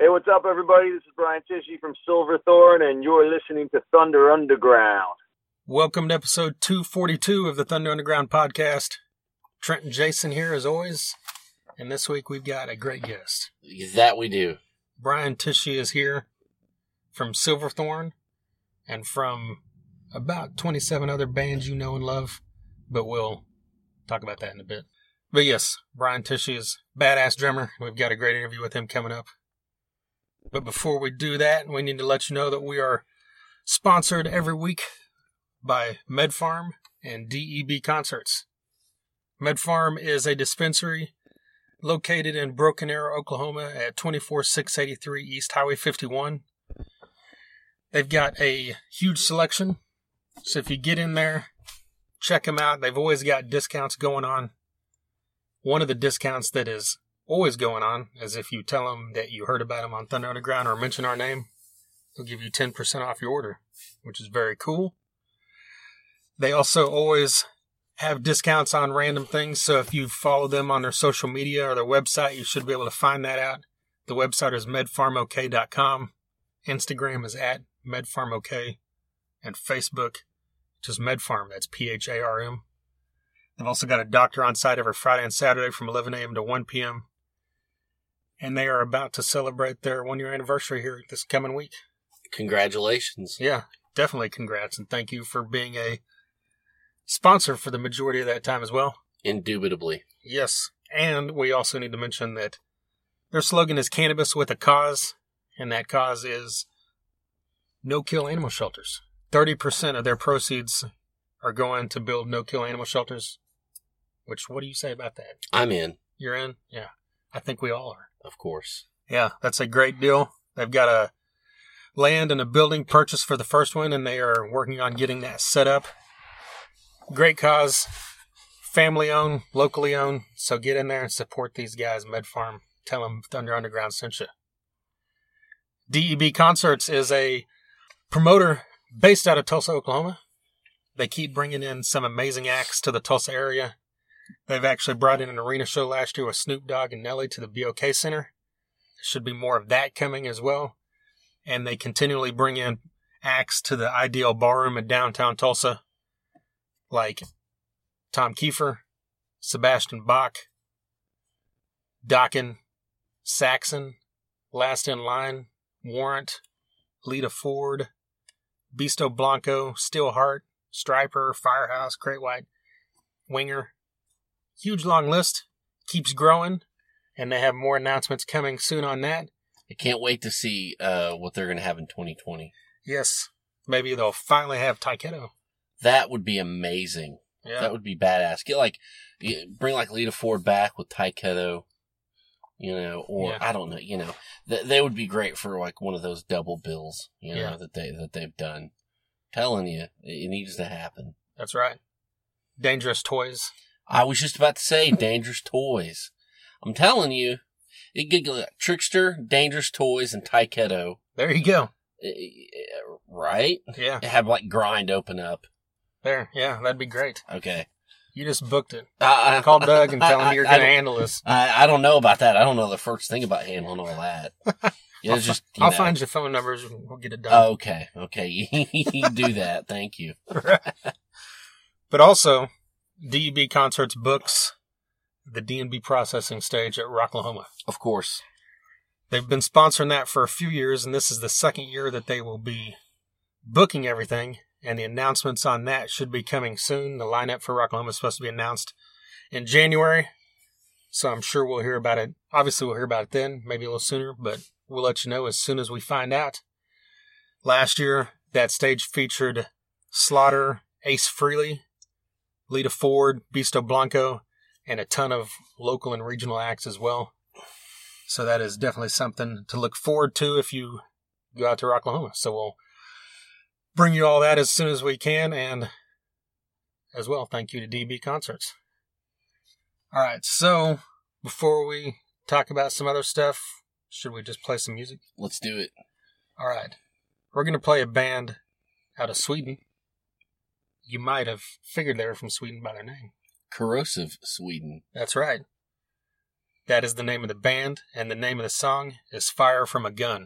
Hey, what's up, everybody? This is Brian Tichy from Silverthorne, and you're listening to Thunder Underground. Welcome to episode 242 of the Thunder Underground podcast. Trent and Jason here as always. And this week we've got a great guest. That we do. Brian Tichy is here from Silverthorne and from about 27 other bands you know and love, but we'll talk about that in a bit. But yes, Brian Tichy is badass drummer. We've got a great interview with him coming up. But before we do that, we need to let you know that we are sponsored every week by MedPharm and DEB Concerts. MedPharm is a dispensary located in Broken Arrow, Oklahoma at 24683 East Highway 51. They've got a huge selection. So if you get in there, check them out. They've always got discounts going on. One of the discounts that is always going on is if you tell them that you heard about them on Thunder Underground or mention our name, they'll give you 10% off your order, which is very cool. They also always have discounts on random things. So if you follow them on their social media or their website, you should be able to find that out. The website is medpharmok.com. Instagram is at medpharmok. And Facebook, just medpharm. That's P H A R M. They've also got a doctor on site every Friday and Saturday from 11 a.m. to 1 p.m. And they are about to celebrate their one year anniversary here this coming week. Congratulations. Yeah, definitely congrats. And thank you for being a sponsor for the majority of that time as well. Indubitably. Yes. And we also need to mention that their slogan is cannabis with a cause, and that cause is no kill animal shelters. 30% of their proceeds are going to build no kill animal shelters. Which, what do you say about that? I'm in, You're in? Yeah. I think we all are. Of course. Yeah, that's a great deal. They've got a land and a building purchased for the first one, and they are working on getting that set up. Great cause, family owned, locally owned. So get in there and support these guys, Med Pharm. Tell them Thunder Underground sent you. DEB Concerts is a promoter based out of Tulsa, Oklahoma. They keep bringing in some amazing acts to the Tulsa area. They've actually brought in an arena show last year with Snoop Dogg and Nelly to the BOK Center. There should be more of that coming as well. And they continually bring in acts to the IDL Ballroom in downtown Tulsa, like Tom Keifer, Sebastian Bach, Dokken, Saxon, Last in Line, Warrant, Lita Ford, Bisto Blanco, Steelheart, Stryper, Firehouse, Great White, Winger. Huge long list. Keeps growing. And they have more announcements coming soon on that. I can't wait to see uh, what they're going to have in 2020. Yes. Maybe they'll finally have Tyketto. That would be amazing. Yeah. That would be badass. Get like, bring like Lita Ford back with Tyketto, you know, or Yeah. I don't know, you know, th- they would be great for like one of those double bills, you know, Yeah. that they that they've done. Telling you, it, it needs to happen. That's right. Dangerous Toys. I was just about to say dangerous toys. I'm telling you, it could like Trickster, Dangerous Toys, and Tyketto, There you go. eh, right? Yeah. Have like grind open up. There. Yeah. That'd be great. Okay. You just booked it. I, I- Call Doug and tell him you're going to handle this. I, I don't know about that. I don't know the first thing about handling all that. Yeah, it's just I'll know. find your phone numbers and we'll get it done. Okay, okay, you do that. Thank you. But also, DEB Concerts books the D&B processing stage at Rocklahoma. Of course. They've been sponsoring that for a few years, and this is the second year that they will be booking everything. And the announcements on that should be coming soon. The lineup for Rocklahoma is supposed to be announced in January. So I'm sure we'll hear about it. Obviously, we'll hear about it then, maybe a little sooner, but we'll let you know as soon as we find out. Last year, that stage featured Slaughter, Ace Frehley, Lita Ford, Bisto Blanco, and a ton of local and regional acts as well. So that is definitely something to look forward to if you go out to Rocklahoma. So we'll bring you all that as soon as we can, and as well, thank you to DB Concerts. All right, so before we talk about some other stuff, should we just play some music? Let's do it. All right, we're going to play a band out of Sweden. You might have figured they were from Sweden by their name. Corrosive Sweden. That's right. That is the name of the band, and the name of the song is Fire from a Gun.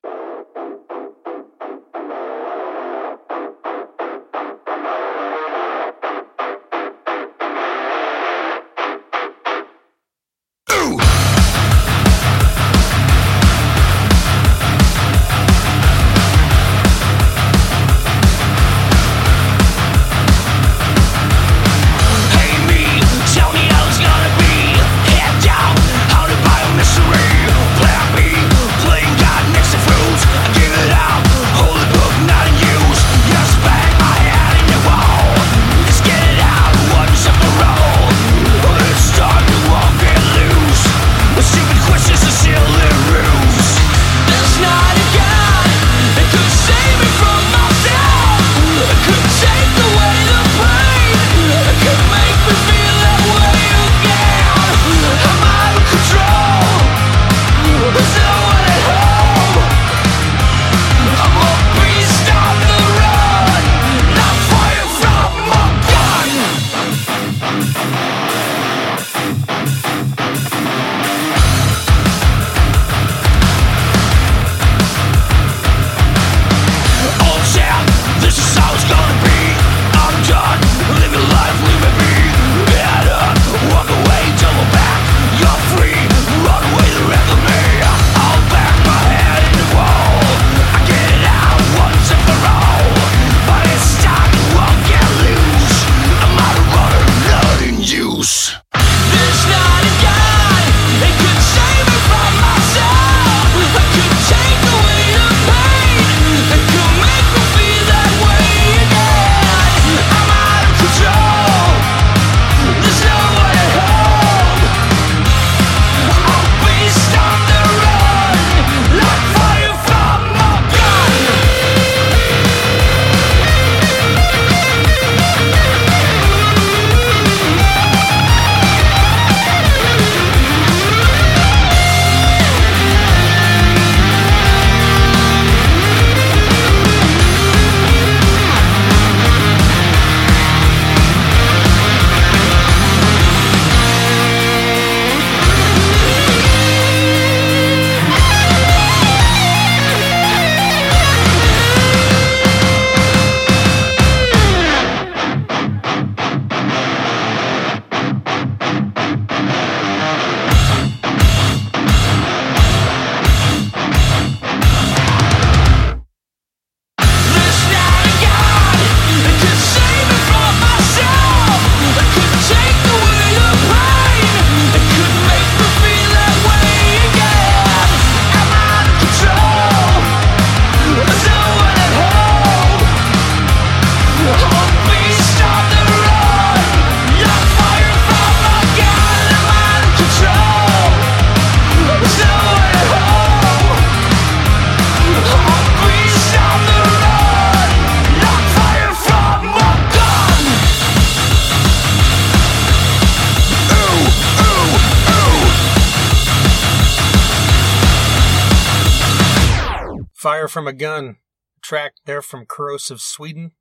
Fire from a Gun, track there from Corrosive Sweden,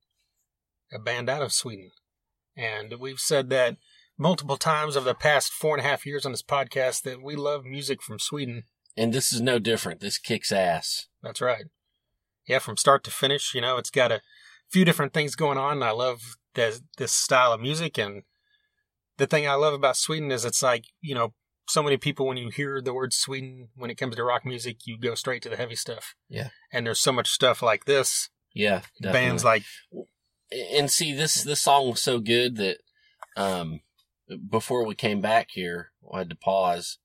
a band out of Sweden. And we've said that multiple times over the past four and a half years on this podcast that we love music from Sweden. And this is no different. This kicks ass. That's right. Yeah, from start to finish, you know, it's got a few different things going on. I love this, this style of music. And the thing I love about Sweden is it's like, you know, so many people, when you hear the word Sweden, when it comes to rock music, you go straight to the heavy stuff. Yeah. And there's so much stuff like this. Yeah. Bands like, and see this this song was so good that um before we came back here I had to pause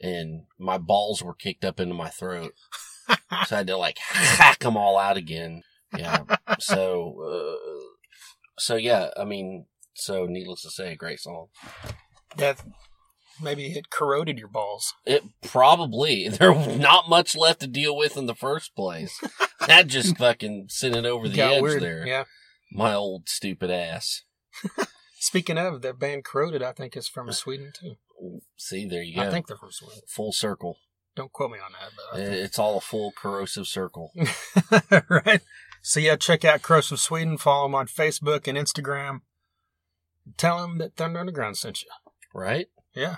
and my balls were kicked up into my throat so I had to like hack them all out again yeah so uh, so yeah I mean so needless to say a great song that maybe it corroded your balls. it probably there's not much left to deal with in the first place that just fucking sent it over the Got edge weird. there Yeah. my old stupid ass Speaking of, the band Corroded, I think is from Sweden too. see there you go I think they're from Sweden. full circle Don't quote me on that, but It's all a full corrosive circle. right. So yeah, check out Corrosive Sweden. Follow them on Facebook and Instagram. Tell them that Thunder Underground sent you. Right? Yeah.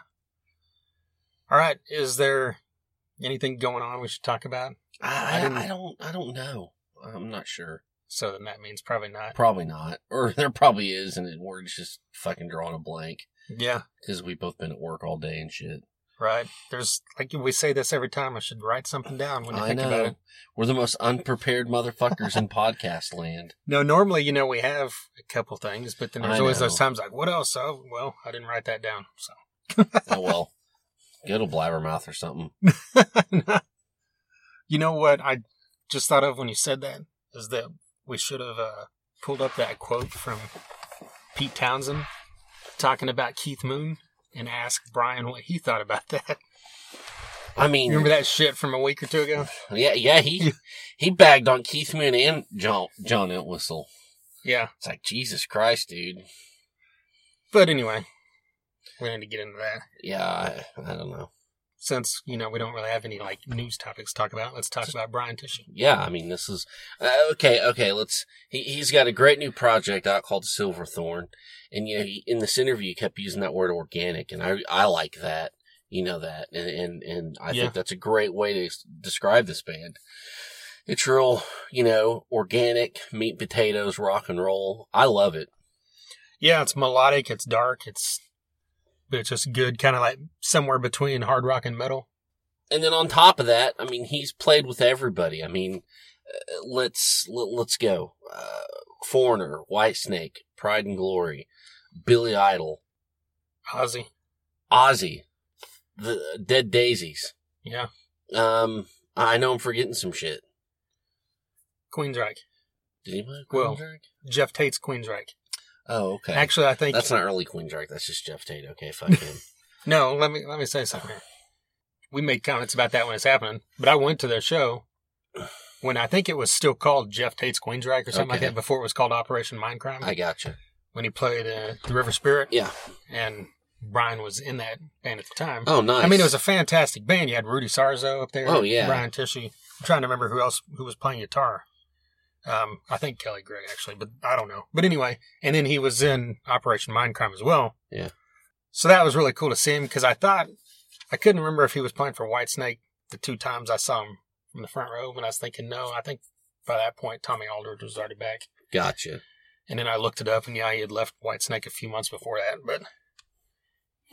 All right. Is there anything going on we should talk about? I I, didn't- I, don't I don't know. I'm not sure. So then that means probably not. Probably not. Or there probably is, and it- we're just fucking drawing a blank Yeah. because we've both been at work all day and shit. Right. There's like we say this every time. I should write something down when you I think about know. it. We're the most unprepared motherfuckers in podcast land. No, normally, you know, we have a couple things, but then there's I always know. those times like, what else? Oh, well, I didn't write that down. So, Oh well, go to Blabbermouth or something. you know what I just thought of when you said that is that we should have uh, pulled up that quote from Pete Townshend talking about Keith Moon and asked Brian what he thought about that. I mean, remember that shit from a week or two ago? yeah, yeah, he he bagged on Keith Moon and John John Entwistle. Yeah. It's like Jesus Christ, dude. But anyway, we need to get into that. Yeah, I, I don't know. Since, you know, we don't really have any like news topics to talk about, let's talk about Brian Tichy. Yeah, I mean, this is uh, okay. Okay, let's. He he's got a great new project out called Silverthorne, and you know, he, in this interview, he kept using that word organic, and I I like that. You know that, and and, and I Yeah. think that's a great way to describe this band. It's real, you know, organic, meat, potatoes, rock and roll. I love it. Yeah, it's melodic, it's dark, it's but it's just good, kind of like somewhere between hard rock and metal. And then on top of that, I mean, he's played with everybody. I mean, uh, let's let, let's go. Uh, Foreigner, Whitesnake, Pride and Glory, Billy Idol, Ozzy, Ozzy, the Dead Daisies. yeah, Um, I know I'm forgetting some shit. Queensryche. Did anybody? Well- Queensryche? Geoff Tate's Queensryche. Oh, okay. Actually, I think that's not really Queensryche. That's just Geoff Tate. Okay, fuck him. no. Let me let me say something. Here. We made comments about that when it's happening, but I went to their show when I think it was still called Geoff Tate's Queensryche or something like that before it was called Operation Mindcrime. I gotcha. when he played uh, the River Spirit, Yeah. and Brian was in that band at the time. Oh, nice. I mean, it was a fantastic band. You had Rudy Sarzo up there. Oh, yeah. Brian Tichy. I'm trying to remember who else who was playing guitar. Um, I think Kelly Gray actually, but I don't know. But anyway, and then he was in Operation Mindcrime as well. Yeah. So that was really cool to see him because I thought I couldn't remember if he was playing for Whitesnake the two times I saw him from the front row, but I was thinking no. I think by that point Tommy Aldridge was already back. Gotcha. And then I looked it up, and yeah, he had left Whitesnake a few months before that. But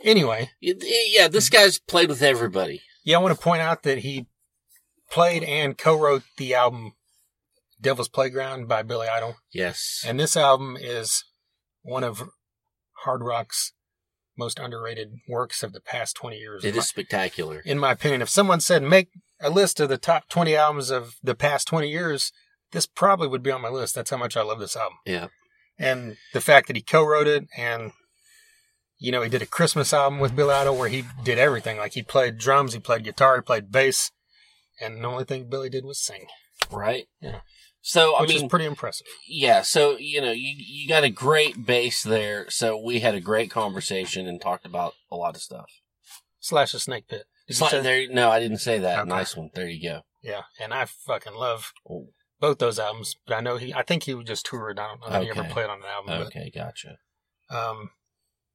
anyway, Yeah, this guy's played with everybody. yeah, I want to point out that he played and co-wrote the album "Devil's Playground" by Billy Idol, Yes. and this album is one of hard rock's most underrated works of the past twenty years. It is my- spectacular. in my opinion. If someone said make a list of the top twenty albums of the past twenty years, this probably would be on my list. That's how much I love this album. Yeah. and the fact that he co-wrote it and you know he did a christmas album with bill idol where he did everything like he played drums he played guitar he played bass and the only thing billy did was sing Right? Yeah. So, I which mean, is pretty impressive yeah, so, you know, you, you got a great base there. So we had a great conversation and talked about a lot of stuff. slash a snake pit Did It's you like, say- there, no, I didn't say that. Okay. Nice one. There you go. yeah and i fucking love Oh, both those albums but i know he i think he just toured i don't know if he ever played on an album okay, gotcha. um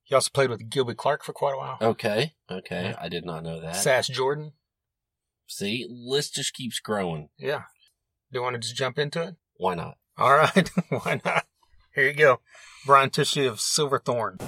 he also played with gilby clarke for quite a while Okay, okay. Yeah. I did not know that. sass jordan See, list just keeps growing. yeah do you want to just jump into it Why not? All right, why not? Here you go. Brian Tichy of Silverthorne.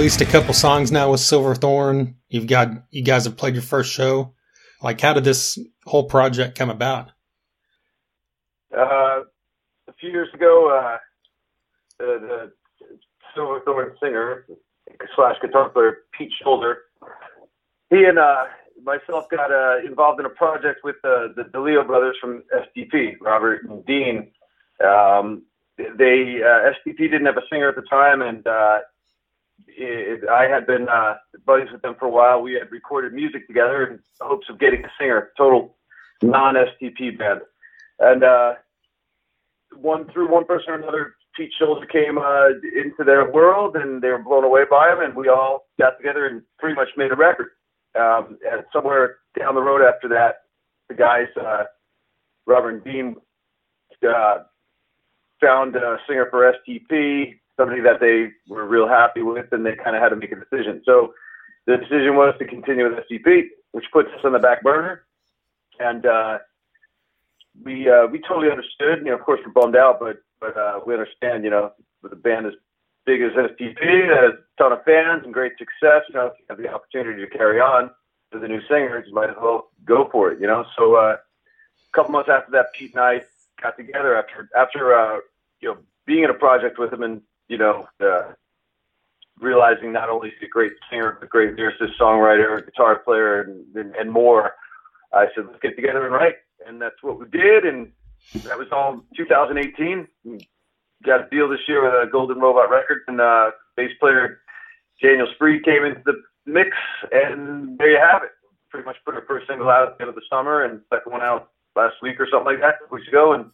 Released a couple songs now with Silverthorne. You've got you guys have played your first show. Like, how did this whole project come about? Uh, a few years ago, uh, the, the Silverthorne singer slash guitar player Pete Shoulder, he and uh, myself got uh, involved in a project with uh, the DeLeo brothers from STP, Robert and Dean. Um, they uh, STP didn't have a singer at the time, and uh, it, I had been uh, buddies with them for a while. We had recorded music together in hopes of getting a singer, total non-STP band. And uh, one through one person or another, Pete Shoulder came uh, into their world, and they were blown away by him, and we all got together and pretty much made a record. Um, and somewhere down the road after that, the guys, uh, Robert and Dean, uh, found a singer for STP, somebody that they were real happy with, and they kind of had to make a decision. So the decision was to continue with STP, which puts us on the back burner. And uh, we uh, we totally understood. You know, of course, we're bummed out, but but uh, we understand. You know, a band as big as STP, has a ton of fans and great success. You know, if you have the opportunity to carry on to the new singers, you might as well go for it. You know, so uh, a couple months after that, Pete and I got together after after uh, you know being in a project with him and you know uh, realizing not only is he a great singer but great lyricist, songwriter, guitar player, and, and, and more. I said, let's get together and write, and that's what we did, and that was all 2018. We got a deal this year with uh, Golden Robot Records, and uh, bass player Daniel Spree came into the mix, and there you have it. Pretty much put our first single out at the end of the summer, and second one out last week or something like that, weeks ago, and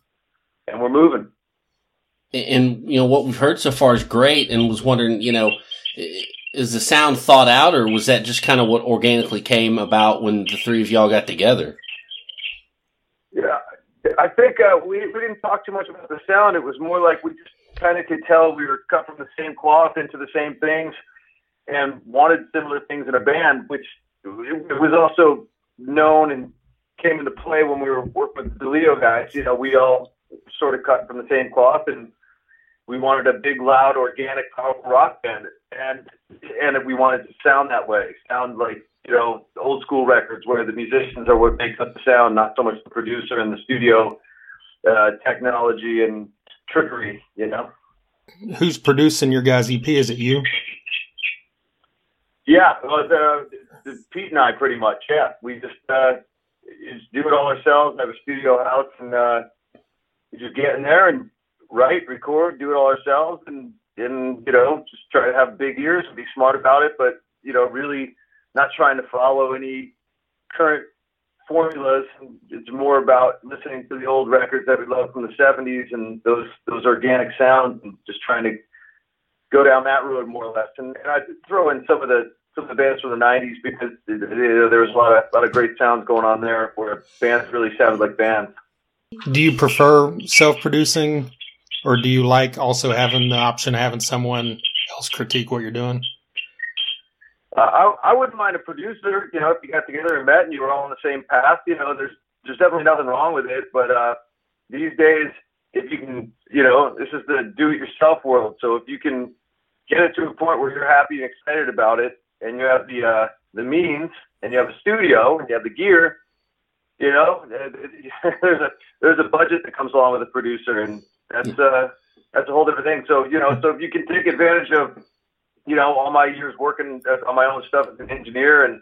and we're moving. And you know what we've heard so far is great, and was wondering, you know, is the sound thought out, or was that just kind of what organically came about when the three of y'all got together? Yeah, I think uh, we we didn't talk too much about the sound. It was more like we just kind of could tell we were cut from the same cloth into the same things, and wanted similar things in a band, which it was also known and came into play when we were working with DeLeo guys. You know, we all sort of cut from the same cloth, and we wanted a big, loud, organic, powerful rock band, and and we wanted to sound that way, sound like you know old school records where the musicians are what makes up the sound, not so much the producer and the studio uh, technology and trickery. You know. Who's producing your guys' EP? Is it you? Yeah, well, the, the Pete and I pretty much. Yeah, we just uh, just do it all ourselves. Have a studio house, and uh, just get in there and write, record, do it all ourselves, and and you know just try to have big ears and be smart about it, but you know really not trying to follow any current formulas. It's more about listening to the old records that we love from the '70s and those those organic sounds, and just trying to go down that road more or less. And, and I throw in some of the some of the bands from the '90s because you know, there was a lot of a lot of great sounds going on there where bands really sounded like bands. Do you prefer self-producing, or do you like also having the option of having someone else critique what you're doing? Uh, I, I wouldn't mind a producer. You know, if you got together and met and you were all on the same path, you know, there's there's definitely nothing wrong with it. But uh, these days, if you can, you know, this is the do-it-yourself world. So if you can get it to a point where you're happy and excited about it, and you have the uh, the means, and you have a studio, and you have the gear, you know, there's a there's a budget that comes along with a producer, and that's uh that's a whole different thing. So you know, so if you can take advantage of, you know, all my years working on my own stuff as an engineer and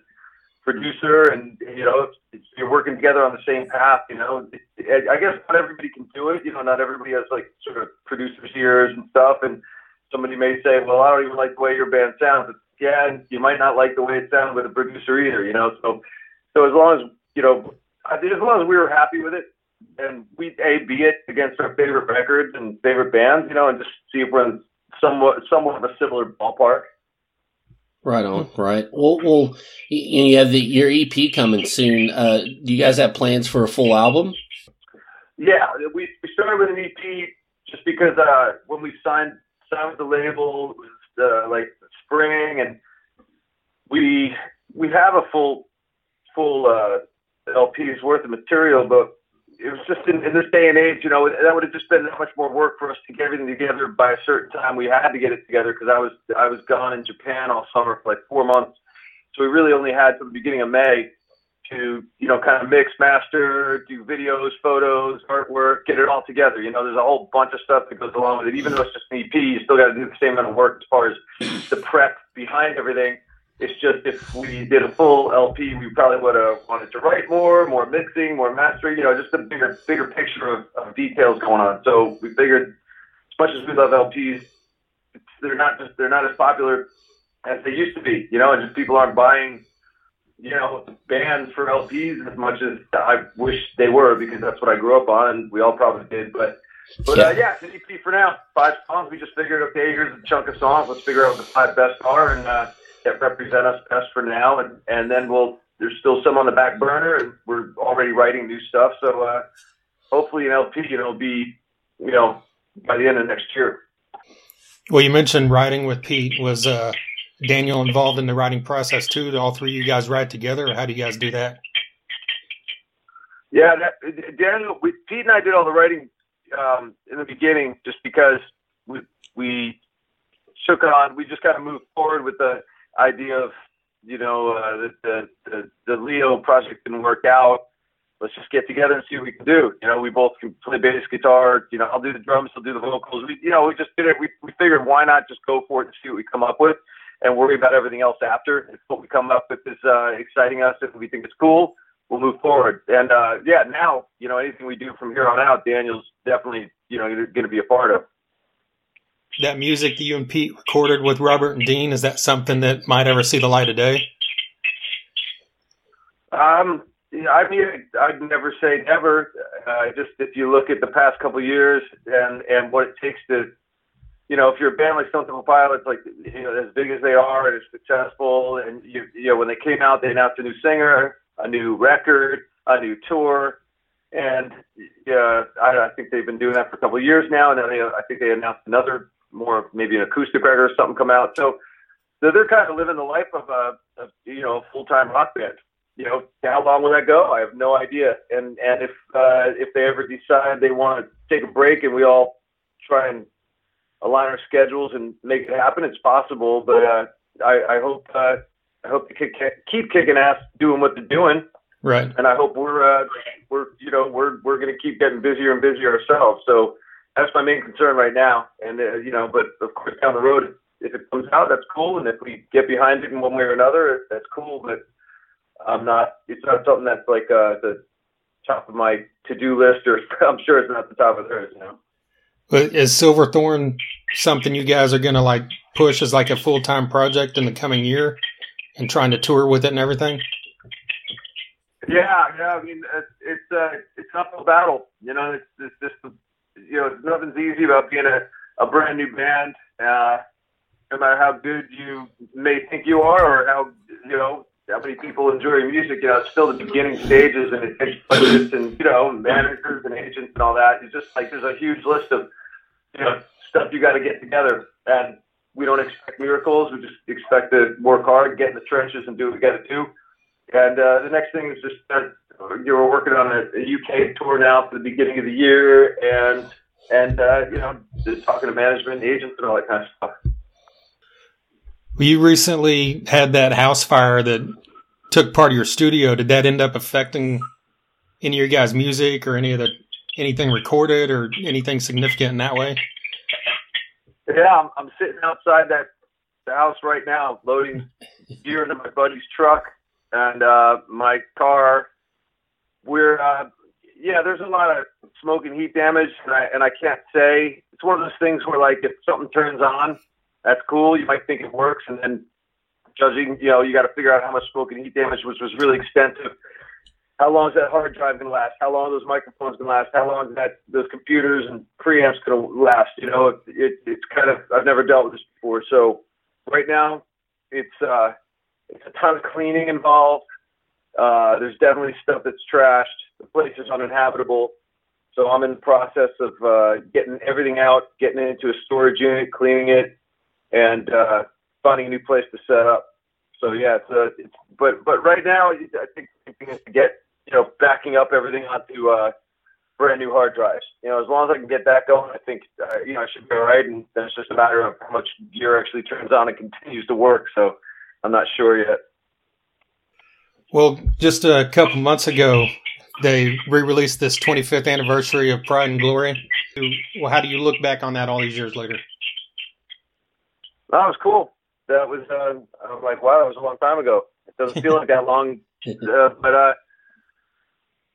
producer, and you know, you're working together on the same path. You know, I guess not everybody can do it. You know, not everybody has like sort of producer's ears and stuff, and somebody may say, well, I don't even like the way your band sounds. But yeah, you might not like the way it sounds with a producer either. You know, so so as long as you know, I think as long as we were happy with it, and we a be it against our favorite records and favorite bands, you know, and just see if we're in somewhat somewhat of a similar ballpark. Right on, right. Well, well, you, you have the, your EP coming soon. Uh, do you guys have plans for a full album? Yeah, we, we started with an EP just because uh, when we signed signed with the label, it was uh, like spring, and we we have a full full uh, LP's worth of material, but it was just in, in this day and age, you know, that would have just been that much more work for us to get everything together by a certain time. We had to get it together because I was I was gone in Japan all summer for like four months, so we really only had till the beginning of May to you know kind of mix, master, do videos, photos, artwork, get it all together. You know, there's a whole bunch of stuff that goes along with it. Even though it's just an EP, you still got to do the same amount of work as far as the prep behind everything. It's just if we did a full LP, we probably would have wanted to write more, more mixing, more mastering. You know, just a bigger, bigger picture of, of details going on. So we figured, as much as we love LPs, they're not just they're not as popular as they used to be. You know, and just people aren't buying, you know, bands for LPs as much as I wish they were because that's what I grew up on, and we all probably did. But But Yeah. uh, yeah, it's an EP for now. Five songs. We just figured, okay, here's a chunk of songs. Let's figure out what the five best are and uh, that represent us best for now. And and then we'll. There's still some on the back burner, and we're already writing new stuff. So uh, hopefully, an LP, you know, will be, you know, by the end of next year. Well, you mentioned writing with Pete. Was uh, Daniel involved in the writing process too? Do all three of you guys write together, or how do you guys do that? Yeah, that, Daniel, we, Pete and I did all the writing um, in the beginning just because we we took on. We just kind of moved forward with the idea of you know uh, the, the the DeLeo project didn't work out. Let's just get together and see what we can do. You know, we both can play bass guitar. You know, I'll do the drums, he'll do the vocals. We, you know, we just did it. We, we figured why not just go for it and see what we come up with, and worry about everything else after. If what we come up with is uh, exciting us, if we think it's cool, we'll move forward. And uh, yeah, now you know anything we do from here on out, Daniel's definitely you know going to be a part of. That music that you and Pete recorded with Robert and Dean is that something that might ever see the light of day? Um, I mean, I'd never say never. Uh, just if you look at the past couple years and and what it takes to, you know, if you're a band like Stone Temple Pilots, like you know, as big as they are and as successful, and you you know, when they came out, they announced a new singer, a new record, a new tour, and yeah, I, I think they've been doing that for a couple of years now, and then they, I think they announced another more maybe an acoustic record or something come out. So, so they're kind of living the life of a, of, you know, full time rock band you know, how long will that go? I have no idea. And and if uh, if they ever decide they want to take a break and we all try and align our schedules and make it happen, it's possible. But uh, I, I hope uh, I hope they keep kicking ass, doing what they're doing, Right. and I hope we're uh, we're you know we're we're going to keep getting busier and busier ourselves. So that's my main concern right now. And uh, you know, but of course down the road, if it comes out, that's cool. And if we get behind it in one way or another, that's cool. But I'm not. It's not something that's like uh, the top of my to-do list, or I'm sure it's not the top of theirs. You know. But is Silverthorne something you guys are going to like push as like a full time project in the coming year and trying to tour with it and everything? Yeah, yeah. I mean, it's it's uh, it's an uphill battle. You know, it's it's just you know, nothing's easy about being a a brand new band. Uh, no matter how good you may think you are, or how you know how many people enjoy your music, you know, it's still the beginning stages, and it takes budgets and you know managers and agents and all that. It's just like there's a huge list of you know stuff you got to get together, and we don't expect miracles. We just expect to work hard, get in the trenches, and do what we got to do. And uh, the next thing is just that you we're working on a, a UK tour now for the beginning of the year, and and uh, you know just talking to management, agents, and all that kind of stuff. Well, you recently had that house fire that took part of your studio. Did that end up affecting any of your guys' music or any of the anything recorded or anything significant in that way? Yeah, I'm, I'm sitting outside that the house right now, loading gear into my buddy's truck and uh, my car. We're uh, yeah, there's a lot of smoke and heat damage, and I and I can't say it's one of those things where like if something turns on, that's cool. You might think it works, and then judging, you know, you got to figure out how much smoke and heat damage was was really extensive. How long is that hard drive gonna last? How long those microphones gonna last? How long is that those computers and preamps gonna last? You know, it, it it's kind of I've never dealt with this before, so right now it's uh it's a ton of cleaning involved. Uh, there's definitely stuff that's trashed. The place is uninhabitable. So I'm in the process of uh, getting everything out, getting it into a storage unit, cleaning it, and uh, finding a new place to set up. So yeah, it's, uh, it's but but right now I think the thing is to get you know backing up everything onto uh, brand new hard drives. You know, as long as I can get that going, I think uh, you know I should be all right. And then it's just a matter of how much gear actually turns on and continues to work. So I'm not sure yet. Well, just a couple months ago, they re-released this 25th anniversary of Pride and Glory. Well, how do you look back on that all these years later? That was cool. That was uh, I was like, wow, that was a long time ago. It doesn't feel like that long, uh, but uh,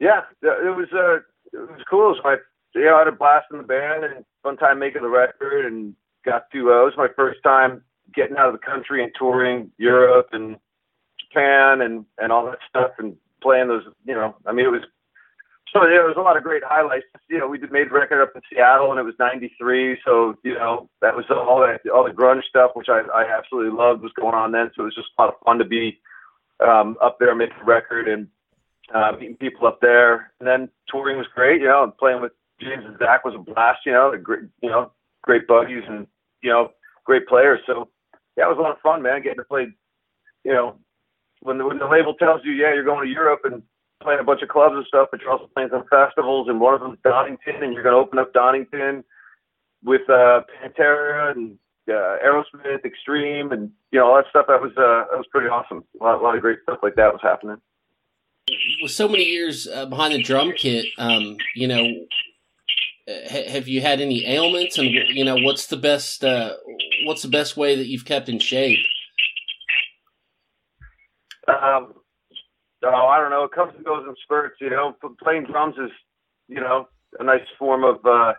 yeah, it was uh, it was cool. It was my you know, I had a blast in the band and fun time making the record, and got to uh, it was my first time getting out of the country and touring Europe and Japan and and all that stuff and playing those. You know, I mean, it was so there was a lot of great highlights. You know, we did made record up in Seattle, and it was '93. So you know, that was all that all the grunge stuff, which I, I absolutely loved, was going on then. So it was just a lot of fun to be um, up there making record and uh, meeting people up there. And then touring was great. You know, and playing with James and Zakk was a blast. You know, the great, you know, great buddies and you know, great players. So yeah, it was a lot of fun, man. Getting to play, you know, when the, when the label tells you, yeah, you're going to Europe and playing a bunch of clubs and stuff, but you're also playing some festivals, and one of them's Donington, and you're going to open up Donington with uh, Pantera and uh, Aerosmith, Extreme, and you know all that stuff. That was uh, that was pretty awesome. A lot, a lot of great stuff like that was happening. With so many years uh, behind the drum kit, um, you know, ha- have you had any ailments, and you know, what's the best uh, what's the best way that you've kept in shape? Um, oh, I don't know. It comes and goes in spurts. You know, playing drums is, you know, a nice form of, uh,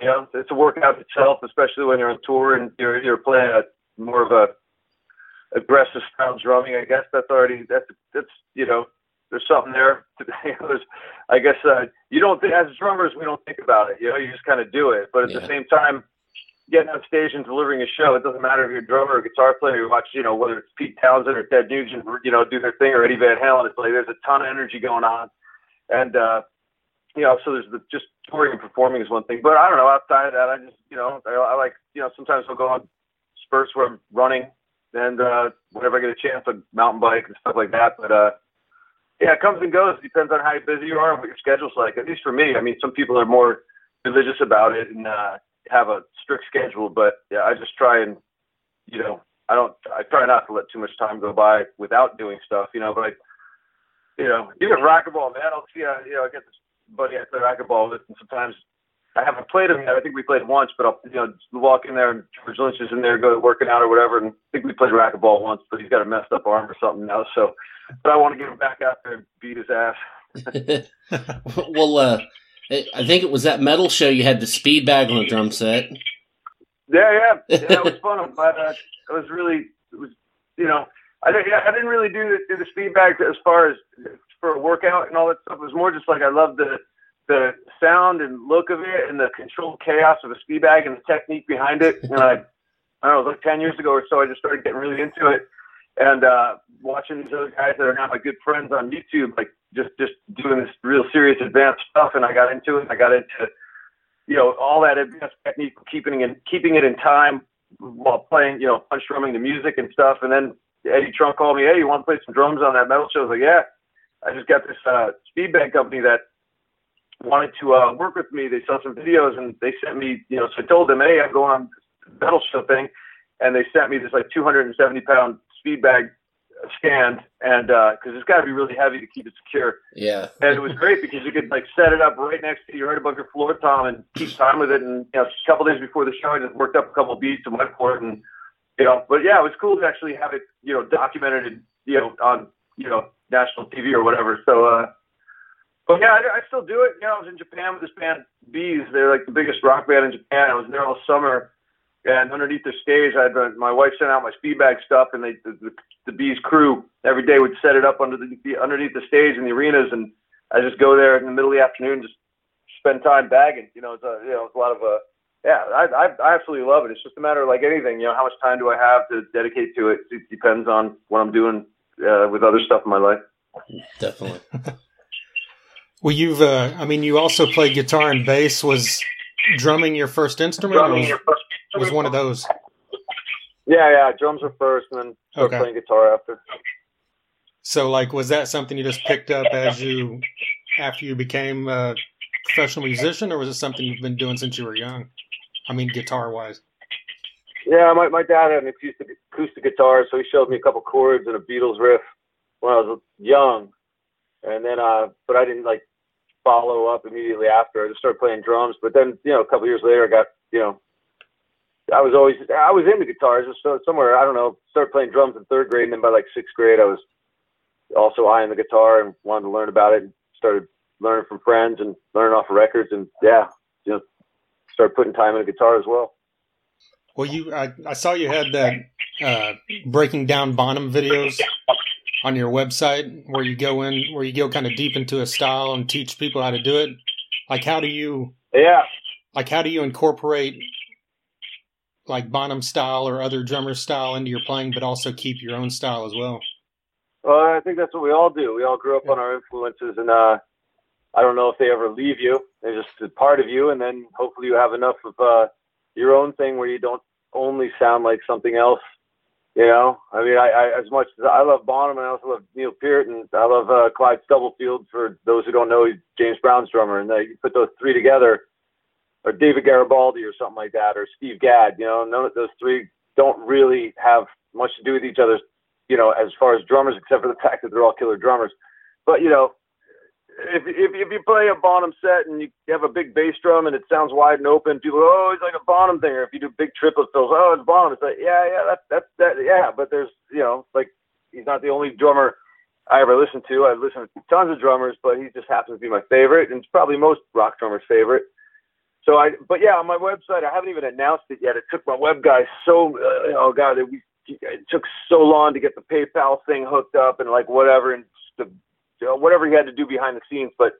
you know, it's a workout itself, especially when you're on tour and you're you're playing a more of a aggressive style drumming. I guess that's already that's that's you know, there's something there. there's, I guess uh, you don't think as drummers we don't think about it. You know, you just kind of do it. But at Yeah. the same time, getting on stage and delivering a show, it doesn't matter if you're a drummer or a guitar player. You watch, you know, whether it's Pete Townshend or Ted Nugent, you know, do their thing or Eddie Van Halen. It's like there's a ton of energy going on, and uh, you know, so there's the, just touring and performing is one thing. But I don't know. Outside of that, I just, you know, I, I like, you know, sometimes I'll go on spurts where I'm running, and uh, whenever I get a chance, I mountain bike and stuff like that. But uh, yeah, it comes and goes. It depends on how busy you are and what your schedule's like. At least for me, I mean, some people are more religious about it and uh, have a strict schedule. But yeah, I just try and, you know, I don't, I try not to let too much time go by without doing stuff, you know. But I, you know, even racquetball, man. I'll see, uh, you know, I get this buddy I play racquetball with, and sometimes I haven't played him yet. I think we played once, but I'll, you know, walk in there and George Lynch is in there, go working out or whatever. And I think we played racquetball once, but he's got a messed up arm or something now. So, but I want to get him back out there and beat his ass. well, uh, I think it was that metal show you had the speed bag on the drum set. Yeah, yeah, yeah that was fun. I'm glad uh, it was really, it was, you know, I didn't, I didn't really do the, do the speed bag as far as for a workout and all that stuff. It was more just like I loved the the sound and look of it and the controlled chaos of a speed bag and the technique behind it. And I, I don't know, it was like ten years ago or so. I just started getting really into it and uh, watching these other guys that are now my good friends on YouTube, like just just doing this real serious advanced stuff. And I got into it. I got into you know, all that advanced technique, keeping it, keeping it in time while playing, you know, punch drumming the music and stuff. And then Eddie Trunk called me, hey, you want to play some drums on that metal show? I was like, yeah. I just got this uh, speed bag company that wanted to uh, work with me. They saw some videos and they sent me, you know, so I told them, hey, I'm going on this metal show thing. And they sent me this like 270 pound speed bag stand. And because it's got to be really heavy to keep it secure. Yeah. And it was great because you could like set it up right next to you, right above your floor tom, and keep time with it. And you know, a couple days before the show, I just worked up a couple beats and went for it. And you know, but yeah, it was cool to actually have it, you know, documented, and, you know, on you know national TV or whatever. So, uh, but yeah, I, I still do it. You know, I was in Japan with this band B'z. They're like the biggest rock band in Japan. I was there all summer. And underneath the stage, I had my- my wife sent out my speed bag stuff, and they the, the, the B'z crew every day would set it up under the, the underneath the stage in the arenas, and I just go there in the middle of the afternoon, just spend time bagging. You know, it's a you know it's a lot of uh yeah, I, I I absolutely love it. It's just a matter of like anything, you know, how much time do I have to dedicate to it? It depends on what I'm doing uh, with other stuff in my life. Definitely. Well, you've, uh, I mean, you also played guitar and bass. Was drumming your first instrument? Drumming was, your first- was one of those? Yeah, yeah. Drums were first, and then started Okay. playing guitar after. So, like, was that something you just picked up as you, after you became a professional musician, or was it something you've been doing since you were young? I mean, guitar wise. Yeah, my my dad had an acoustic acoustic guitar, so he showed me a couple chords and a Beatles riff when I was young, and then uh, but I didn't like follow up immediately after. I just started playing drums, but then you know a couple years later, I got you know. I was always I was into guitars, so somewhere I don't know. Started playing drums in third grade, and then by like sixth grade, I was also eyeing the guitar and wanted to learn about it. And started learning from friends and learning off of records, and yeah, you know, started putting time into guitar as well. Well, you, I, I saw you had that uh, breaking down Bonham videos on your website where you go in where you go kind of deep into a style and teach people how to do it. Like how do you Yeah. like how do you incorporate like Bonham style or other drummer style into your playing, but also keep your own style as well? Well, I think that's what we all do. We all grew up on our influences, and uh, I don't know if they ever leave you. They're just a part of you, and then hopefully you have enough of uh, your own thing where you don't only sound like something else. You know, I mean, I, I as much as I love Bonham, and I also love Neil Peart, and I love uh, Clyde Stubblefield. For those who don't know, he's James Brown's drummer, and uh, you put those three together, or David Garibaldi, or something like that, or Steve Gadd. You know, none of those three don't really have much to do with each other you know, as far as drummers, except for the fact that they're all killer drummers. But you know, if if if you play a Bonham set and you have a big bass drum and it sounds wide and open, people go, oh, it's like a Bonham thing. Or if you do big triplet fills, oh, it's Bonham. It's like, yeah, yeah, that's that's that, yeah. But there's, you know, like he's not the only drummer I ever listened to. I've listened to tons of drummers, but he just happens to be my favorite, and it's probably most rock drummers' favorite. So I, but yeah, on my website, I haven't even announced it yet. It took my web guys so, uh, oh god, we it took so long to get the PayPal thing hooked up and like whatever and the whatever he had to do behind the scenes. But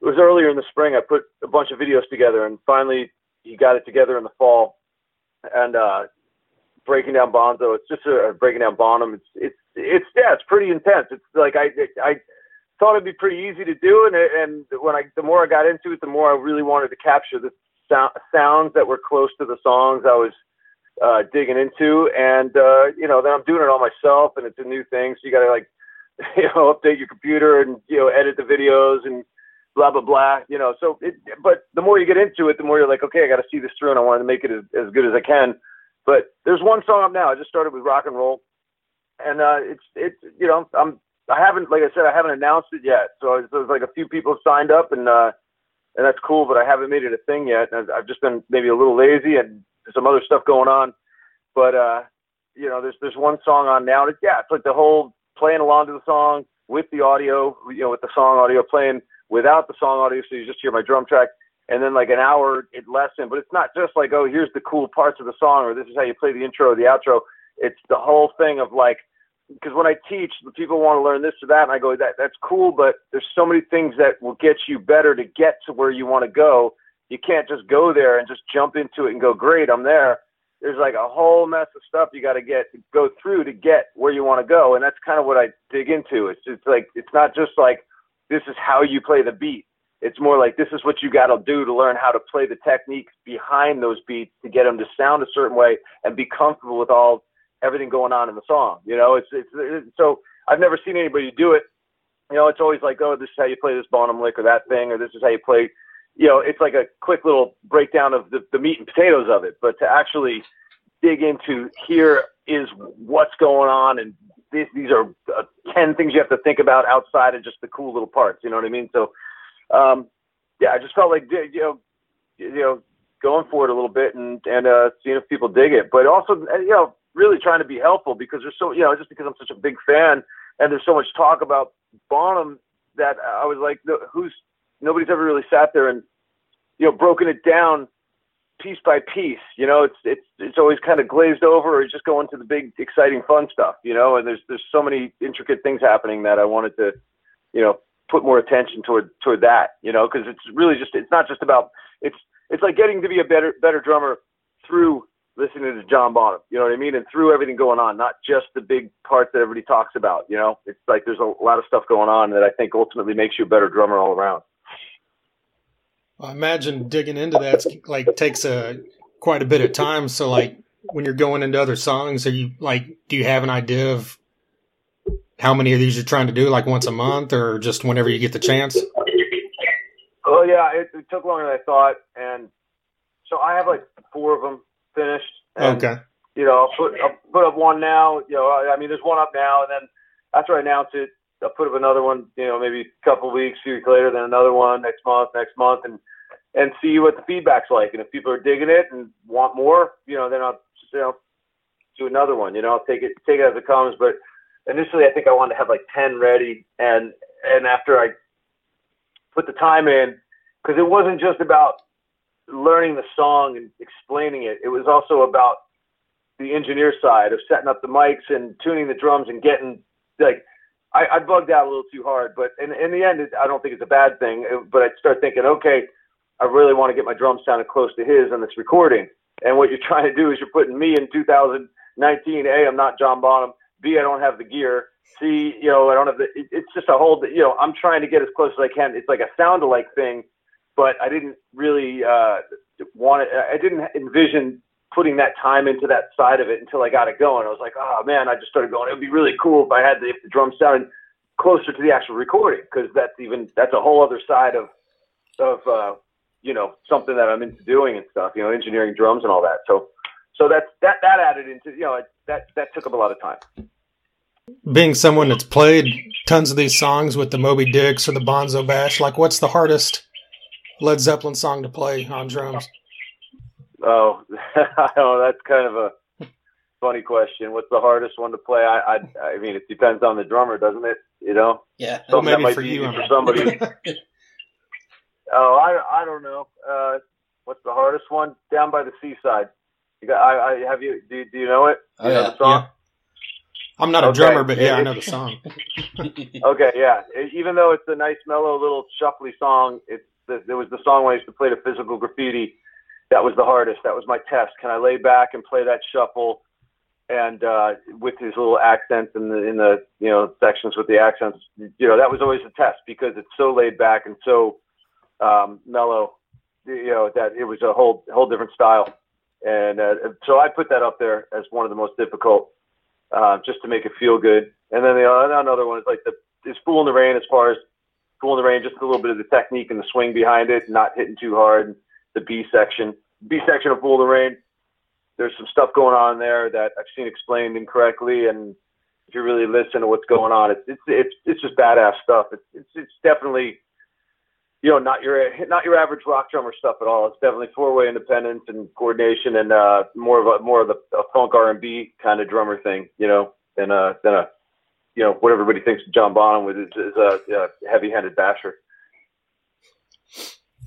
it was earlier in the spring. I put a bunch of videos together and finally he got it together in the fall and uh, breaking down Bonzo. It's just a, breaking down Bonham. It's it's it's yeah, it's pretty intense. It's like I I thought it'd be pretty easy to do, and and when I the more I got into it, the more I really wanted to capture the sound, sounds that were close to the songs I was uh, digging into, and uh, you know, then I'm doing it all myself, and it's a new thing, so you got to like, you know, update your computer and you know, edit the videos and blah blah blah, you know. So, it, but the more you get into it, the more you're like, okay, I got to see this through, and I want to make it as, as good as I can. But there's one song up now. I just started with rock and roll, and uh, it's it's you know, I'm I haven't like I said, I haven't announced it yet. So there's like a few people signed up, and uh, and that's cool, but I haven't made it a thing yet. And I've just been maybe a little lazy and some other stuff going on. But uh, you know, there's there's one song on now. And yeah, it's like the whole playing along to the song with the audio, you know, with the song audio playing without the song audio, so you just hear my drum track. And then like an hour it lesson, but it's not just like, oh, here's the cool parts of the song, or this is how you play the intro or the outro. It's the whole thing of like, because when I teach, the people want to learn this or that, and I go, that that's cool, but there's so many things that will get you better to get to where you want to go. You can't just go there and just jump into it and go, great, I'm there there's like a whole mess of stuff you got to get go through to get where you want to go, and that's kind of what I dig into. It's just like it's not just like this is how you play the beat. It's more like this is what you got to do to learn how to play the techniques behind those beats to get them to sound a certain way and be comfortable with all everything going on in the song. You know, it's it's, it's so I've never seen anybody do it. You know, it's always like, oh, this is how you play this Bonham lick or that thing, or this is how you play you know, it's like a quick little breakdown of the, the meat and potatoes of it, but to actually dig into here is what's going on and these, these are uh, 10 things you have to think about outside of just the cool little parts. You know what I mean? So, um, yeah, I just felt like, you know, you know, going for it a little bit and, and, uh, seeing if people dig it, but also, you know, really trying to be helpful because there's so, you know, just because I'm such a big fan and there's so much talk about Bonham that I was like, who's, nobody's ever really sat there and you know broken it down piece by piece. You know, it's it's it's always kind of glazed over, or just going to the big exciting fun stuff. You know, and there's there's so many intricate things happening that I wanted to, you know, put more attention toward toward that. You know, because it's really just it's not just about it's it's like getting to be a better better drummer through listening to John Bonham. You know what I mean? And through everything going on, not just the big parts that everybody talks about. You know, it's like there's a lot of stuff going on that I think ultimately makes you a better drummer all around. I imagine digging into that like takes a quite a bit of time. So like when you're going into other songs, are you like, do you have an idea of how many of these you're trying to do, like once a month, or just whenever you get the chance? Oh yeah, it, it took longer than I thought, and so I have like four of them finished. And, okay. You know, I'll put I'll put up one now. You know, I I mean, there's one up now, and then after I announce it, I'll put up another one. You know, maybe a couple of weeks, few weeks later, then another one next month, next month, and and see what the feedback's like. And if people are digging it and want more, you know, then I'll you know do another one. You know, I'll take it take it as it comes. But initially, I think I wanted to have like ten ready, and and after I put the time in, because it wasn't just about learning the song and explaining it. It was also about the engineer side of setting up the mics and tuning the drums and getting like I, I bugged out a little too hard, but in, in the end, it, I don't think it's a bad thing. But I start thinking, okay, I really want to get my drum sounding close to his on this recording. And what you're trying to do is you're putting me in 2019. A, I'm not John Bonham. B, I don't have the gear. C, you know, I don't have the. It, it's just a whole. You know, I'm trying to get as close as I can. It's like a sound alike thing, but I didn't really uh, want it. I didn't envision putting that time into that side of it until I got it going. I was like, oh man, I just started going. It would be really cool if I had the, if the drum sounded closer to the actual recording because that's even that's a whole other side of of uh, you know something that I'm into doing and stuff. You know, engineering drums and all that. So so that's that that added into you know that that took up a lot of time. Being someone that's played tons of these songs with the Moby Dicks or the Bonzo Bash, like what's the hardest Led Zeppelin song to play on drums? Oh, oh, that's kind of a funny question. What's the hardest one to play? I, I, I mean, it depends on the drummer, doesn't it? You know, Yeah. Well, something that might for be you, easy for somebody. oh, I, I don't know. Uh, what's the hardest one? Down by the seaside. You got? I, I have you. Do, do you know it? Oh, you know the song? Yeah. I'm not a Okay. drummer, but yeah, I know the song. Okay, yeah. Even though it's a nice, mellow, little shuffly song, it's the, it was the song when I used to play the physical graffiti. That was the hardest. That was my test. Can I lay back and play that shuffle, and uh, with his little accents in the in the you know sections with the accents? You know, that was always a test because it's so laid back and so um, mellow. You know that it was a whole whole different style, and uh, so I put that up there as one of the most difficult uh, just to make it feel good. And then the another one is like the is Fool in the Rain as far as Fool in the Rain, just a little bit of the technique and the swing behind it, not hitting too hard. The B section, B section of in the Rain, there's some stuff going on there that I've seen explained incorrectly, and if you really listen to what's going on, it's it's it's, it's just badass stuff. It's it's it's definitely you know not your not your average rock drummer stuff at all. It's definitely four way independence and coordination and uh, more of a more of a, a funk R and B kind of drummer thing, you know, than a than a you know what everybody thinks John Bonham was is, is a, uh, a uh, heavy handed basher.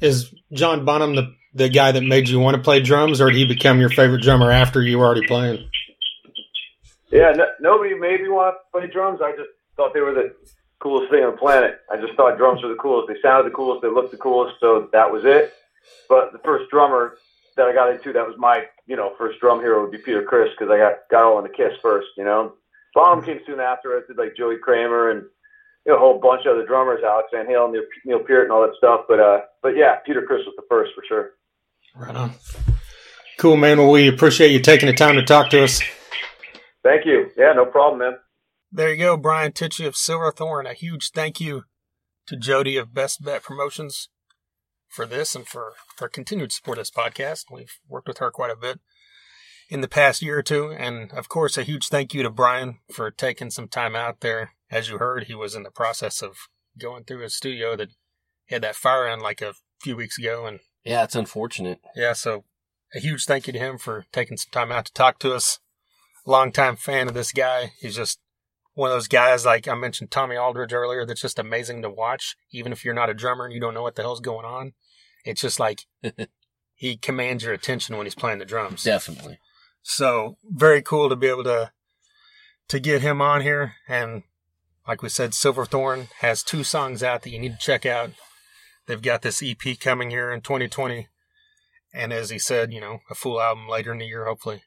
Is John Bonham the, the guy that made you want to play drums, or did he become your favorite drummer after you were already playing? Yeah, no, nobody made me want to play drums. I just thought they were the coolest thing on the planet. I just thought drums were the coolest. They sounded the coolest. They looked the coolest. So that was it. But the first drummer that I got into, that was my, you know, first drum hero would be Peter Criss because I got got all in the Kiss first, you know. Bonham came soon after. I did like Joey Kramer and you know, a whole bunch of other drummers, Alex Van Halen, Neil, Neil Peart, and all that stuff. But uh, but yeah, Peter Criss was the first for sure. Right on. Cool, man. Well, we appreciate you taking the time to talk to us. Thank you. Yeah, no problem, man. There you go, Brian Tichy of Silverthorne. A huge thank you to Jody of Best Bet Promotions for this and for her continued support of this podcast. We've worked with her quite a bit in the past year or two. And of course, a huge thank you to Brian for taking some time out there. As you heard, he was in the process of going through his studio that had that fire in like a few weeks ago. And Yeah, it's unfortunate. yeah, so a huge thank you to him for taking some time out to talk to us. Longtime fan of this guy. He's just one of those guys, like I mentioned Tommy Aldridge earlier, that's just amazing to watch. Even if you're not a drummer and you don't know what the hell's going on, it's just like he commands your attention when he's playing the drums. Definitely. So very cool to be able to to get him on here. And like we said, Silverthorne has two songs out that you need to check out. They've got this EP coming here in 2020, and as he said, you know, a full album later in the year, hopefully.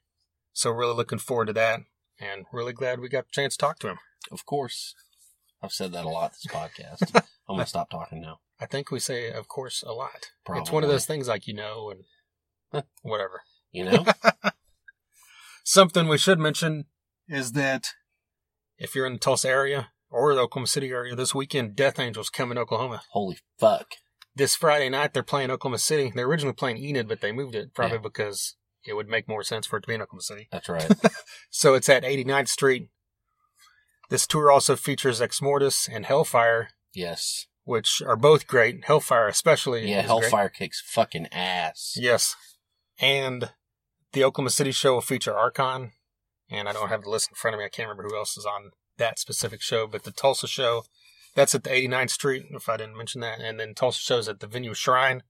So really looking forward to that, and really glad we got a chance to talk to him. Of course. I've said that a lot this podcast. I'm gonna stop talking now. I think we say, of course, a lot. It's one of those things like you know and whatever. You know? Something we should mention is that if you're in the Tulsa area or the Oklahoma City area this weekend, Death Angels come in Oklahoma. Holy fuck. This Friday night, they're playing Oklahoma City. They're originally playing Enid, but they moved it probably Yeah. because it would make more sense for it to be in Oklahoma City. That's right. So it's at 89th Street. This tour also features Exmortus and Hellfire, yes. which are both great. Hellfire, especially. Yeah, is great. Hellfire kicks fucking ass. Yes. And the Oklahoma City show will feature Archon. And I don't have the list in front of me. I can't remember who else is on that specific show. But the Tulsa show, that's at the 89th Street, if I didn't mention that. And then Tulsa show's at the venue Shrine,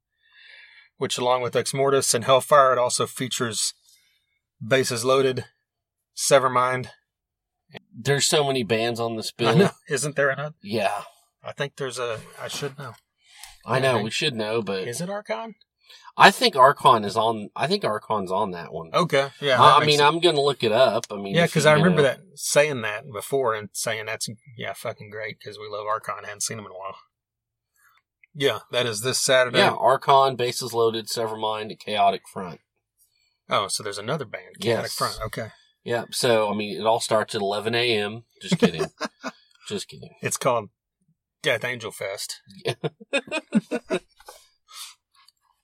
which along with Exmortus and Hellfire, it also features Bases Loaded, Severmind, There's so many bands on this I bill. know. Isn't there another? Yeah, I think there's a. I should know. I know. Okay. We should know, but Is it Archon? I think Archon is on. I think Archon's on that one. Okay. Yeah. I, I mean, sense. I'm gonna look it up. I mean, yeah, because I remember know. that saying that before and saying that's yeah fucking great because we love Archon. I hadn't seen him in a while. Yeah, that is this Saturday. Yeah, Archon, bases loaded, Severmind, Chaotic Front. Oh, so there's another band. Chaotic Yes. Front. Okay. Yeah, so I mean, it all starts at 11 a.m. Just kidding. Just kidding. It's called Death Angel Fest.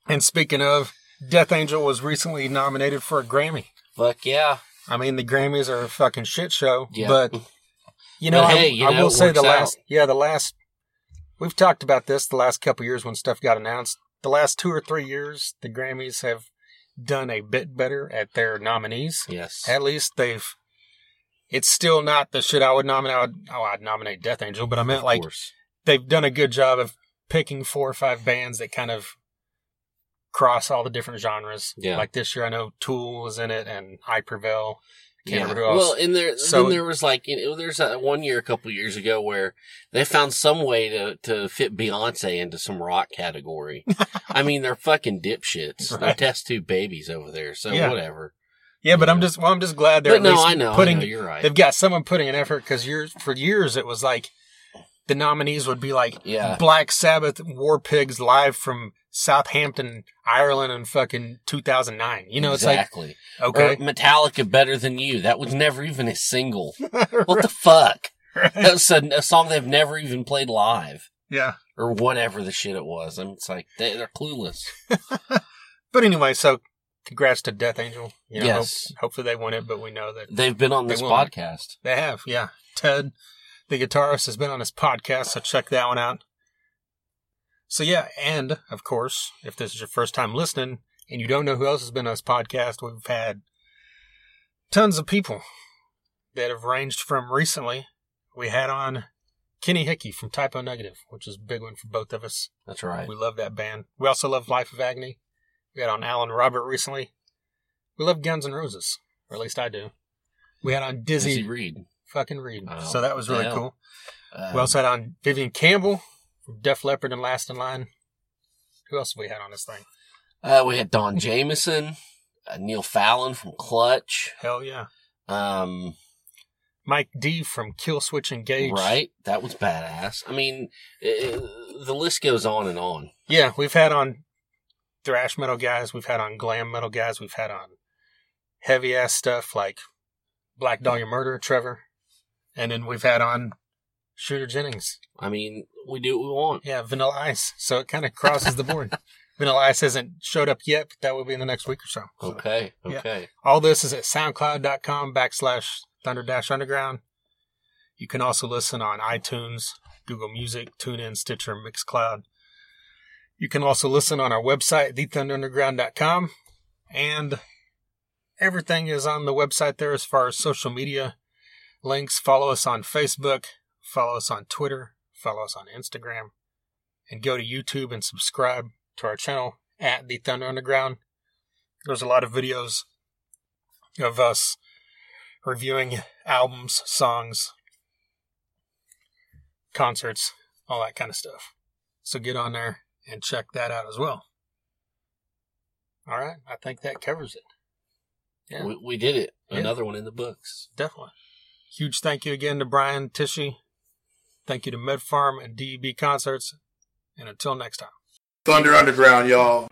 and speaking of, Death Angel was recently nominated for a Grammy. Fuck yeah. I mean, the Grammys are a fucking shit show, Yeah. but you know, But I, hey, you I know, will say the works out. last, yeah, the last. We've talked about this the last couple years when stuff got announced. The last two or three years, the Grammys have done a bit better at their nominees. Yes. At least they've. It's still not the shit I would nominate. I would, oh, I'd nominate Death Angel, but I meant Of like course. they've done a good job of picking four or five bands that kind of cross all the different genres. Yeah. Like this year, I know Tool was in it and I Prevail. Yeah. remember who else. Well, and there, So- then there was like, you know, there's a one year, a couple years ago where they found some way to, to fit Beyonce into some rock category. I mean, they're fucking dipshits. They're test tube babies over there. So Yeah. whatever. yeah, but I'm just well, I'm just glad they're no, I know, putting. I know, you're right. They've got someone putting an effort because years for years it was like the nominees would be like Yeah. Black Sabbath, War Pigs live from Southampton, Ireland, in fucking 2009. You know, exactly. it's like okay, Or Metallica Better Than You. That was never even a single. What the fuck? That's a, a song they've never even played live. yeah. Or whatever the shit it was. I mean, it's like, they, they're clueless. But anyway, so congrats to Death Angel. You know, Yes. hope- hopefully they win it, but we know that They've been on this podcast. they have. Yeah, Ted, the guitarist, has been on this podcast, so check that one out. So yeah, and of course, if this is your first time listening and you don't know who else has been on this podcast, we've had tons of people that have ranged from recently. We had on Kenny Hickey from Type O Negative, which is a big one for both of us. That's right. We love that band. We also love Life of Agony. We had on Alan Robert recently. We love Guns N' Roses, or at least I do. We had on Dizzy, Dizzy Reed. fucking Reed, Oh, so that was really cool. Uh, we also had on Vivian Campbell from Def Leppard and Last in Line. Who else have we had on this thing? uh, we had Don Jameson, uh, Neil Fallon from Clutch. Hell yeah, Um, Mike D from Killswitch Engage. right? That was badass. I mean, uh the list goes on and on. Yeah, we've had on thrash metal guys. We've had on glam metal guys. We've had on heavy ass stuff like Black Dahlia Murder, Trevor, and then we've had on Shooter Jennings. I mean, we do what we want. Yeah, Vanilla Ice. So it kind of crosses the board. Vanilla Ice hasn't showed up yet, but that will be in the next week or so. So Okay, Yeah. okay. All this is at soundcloud.com backslash thunder dash underground. You can also listen on iTunes, Google Music, TuneIn, Stitcher, Mixcloud. You can also listen on our website, thethunderunderground.com. And everything is on the website there as far as social media links. Follow us on Facebook, follow us on Twitter, follow us on Instagram, and go to YouTube and subscribe to our channel at The Thunder Underground. There's a lot of videos of us reviewing albums, songs, concerts, all that kind of stuff. So get on there and check that out as well. All right, I think that covers it. Yeah. We, we did it. Yeah. Another one in the books. Definitely. Huge thank you again to Brian Tichy. Thank you to Med Pharm and DEB Concerts. And until next time. Thunder Underground, y'all.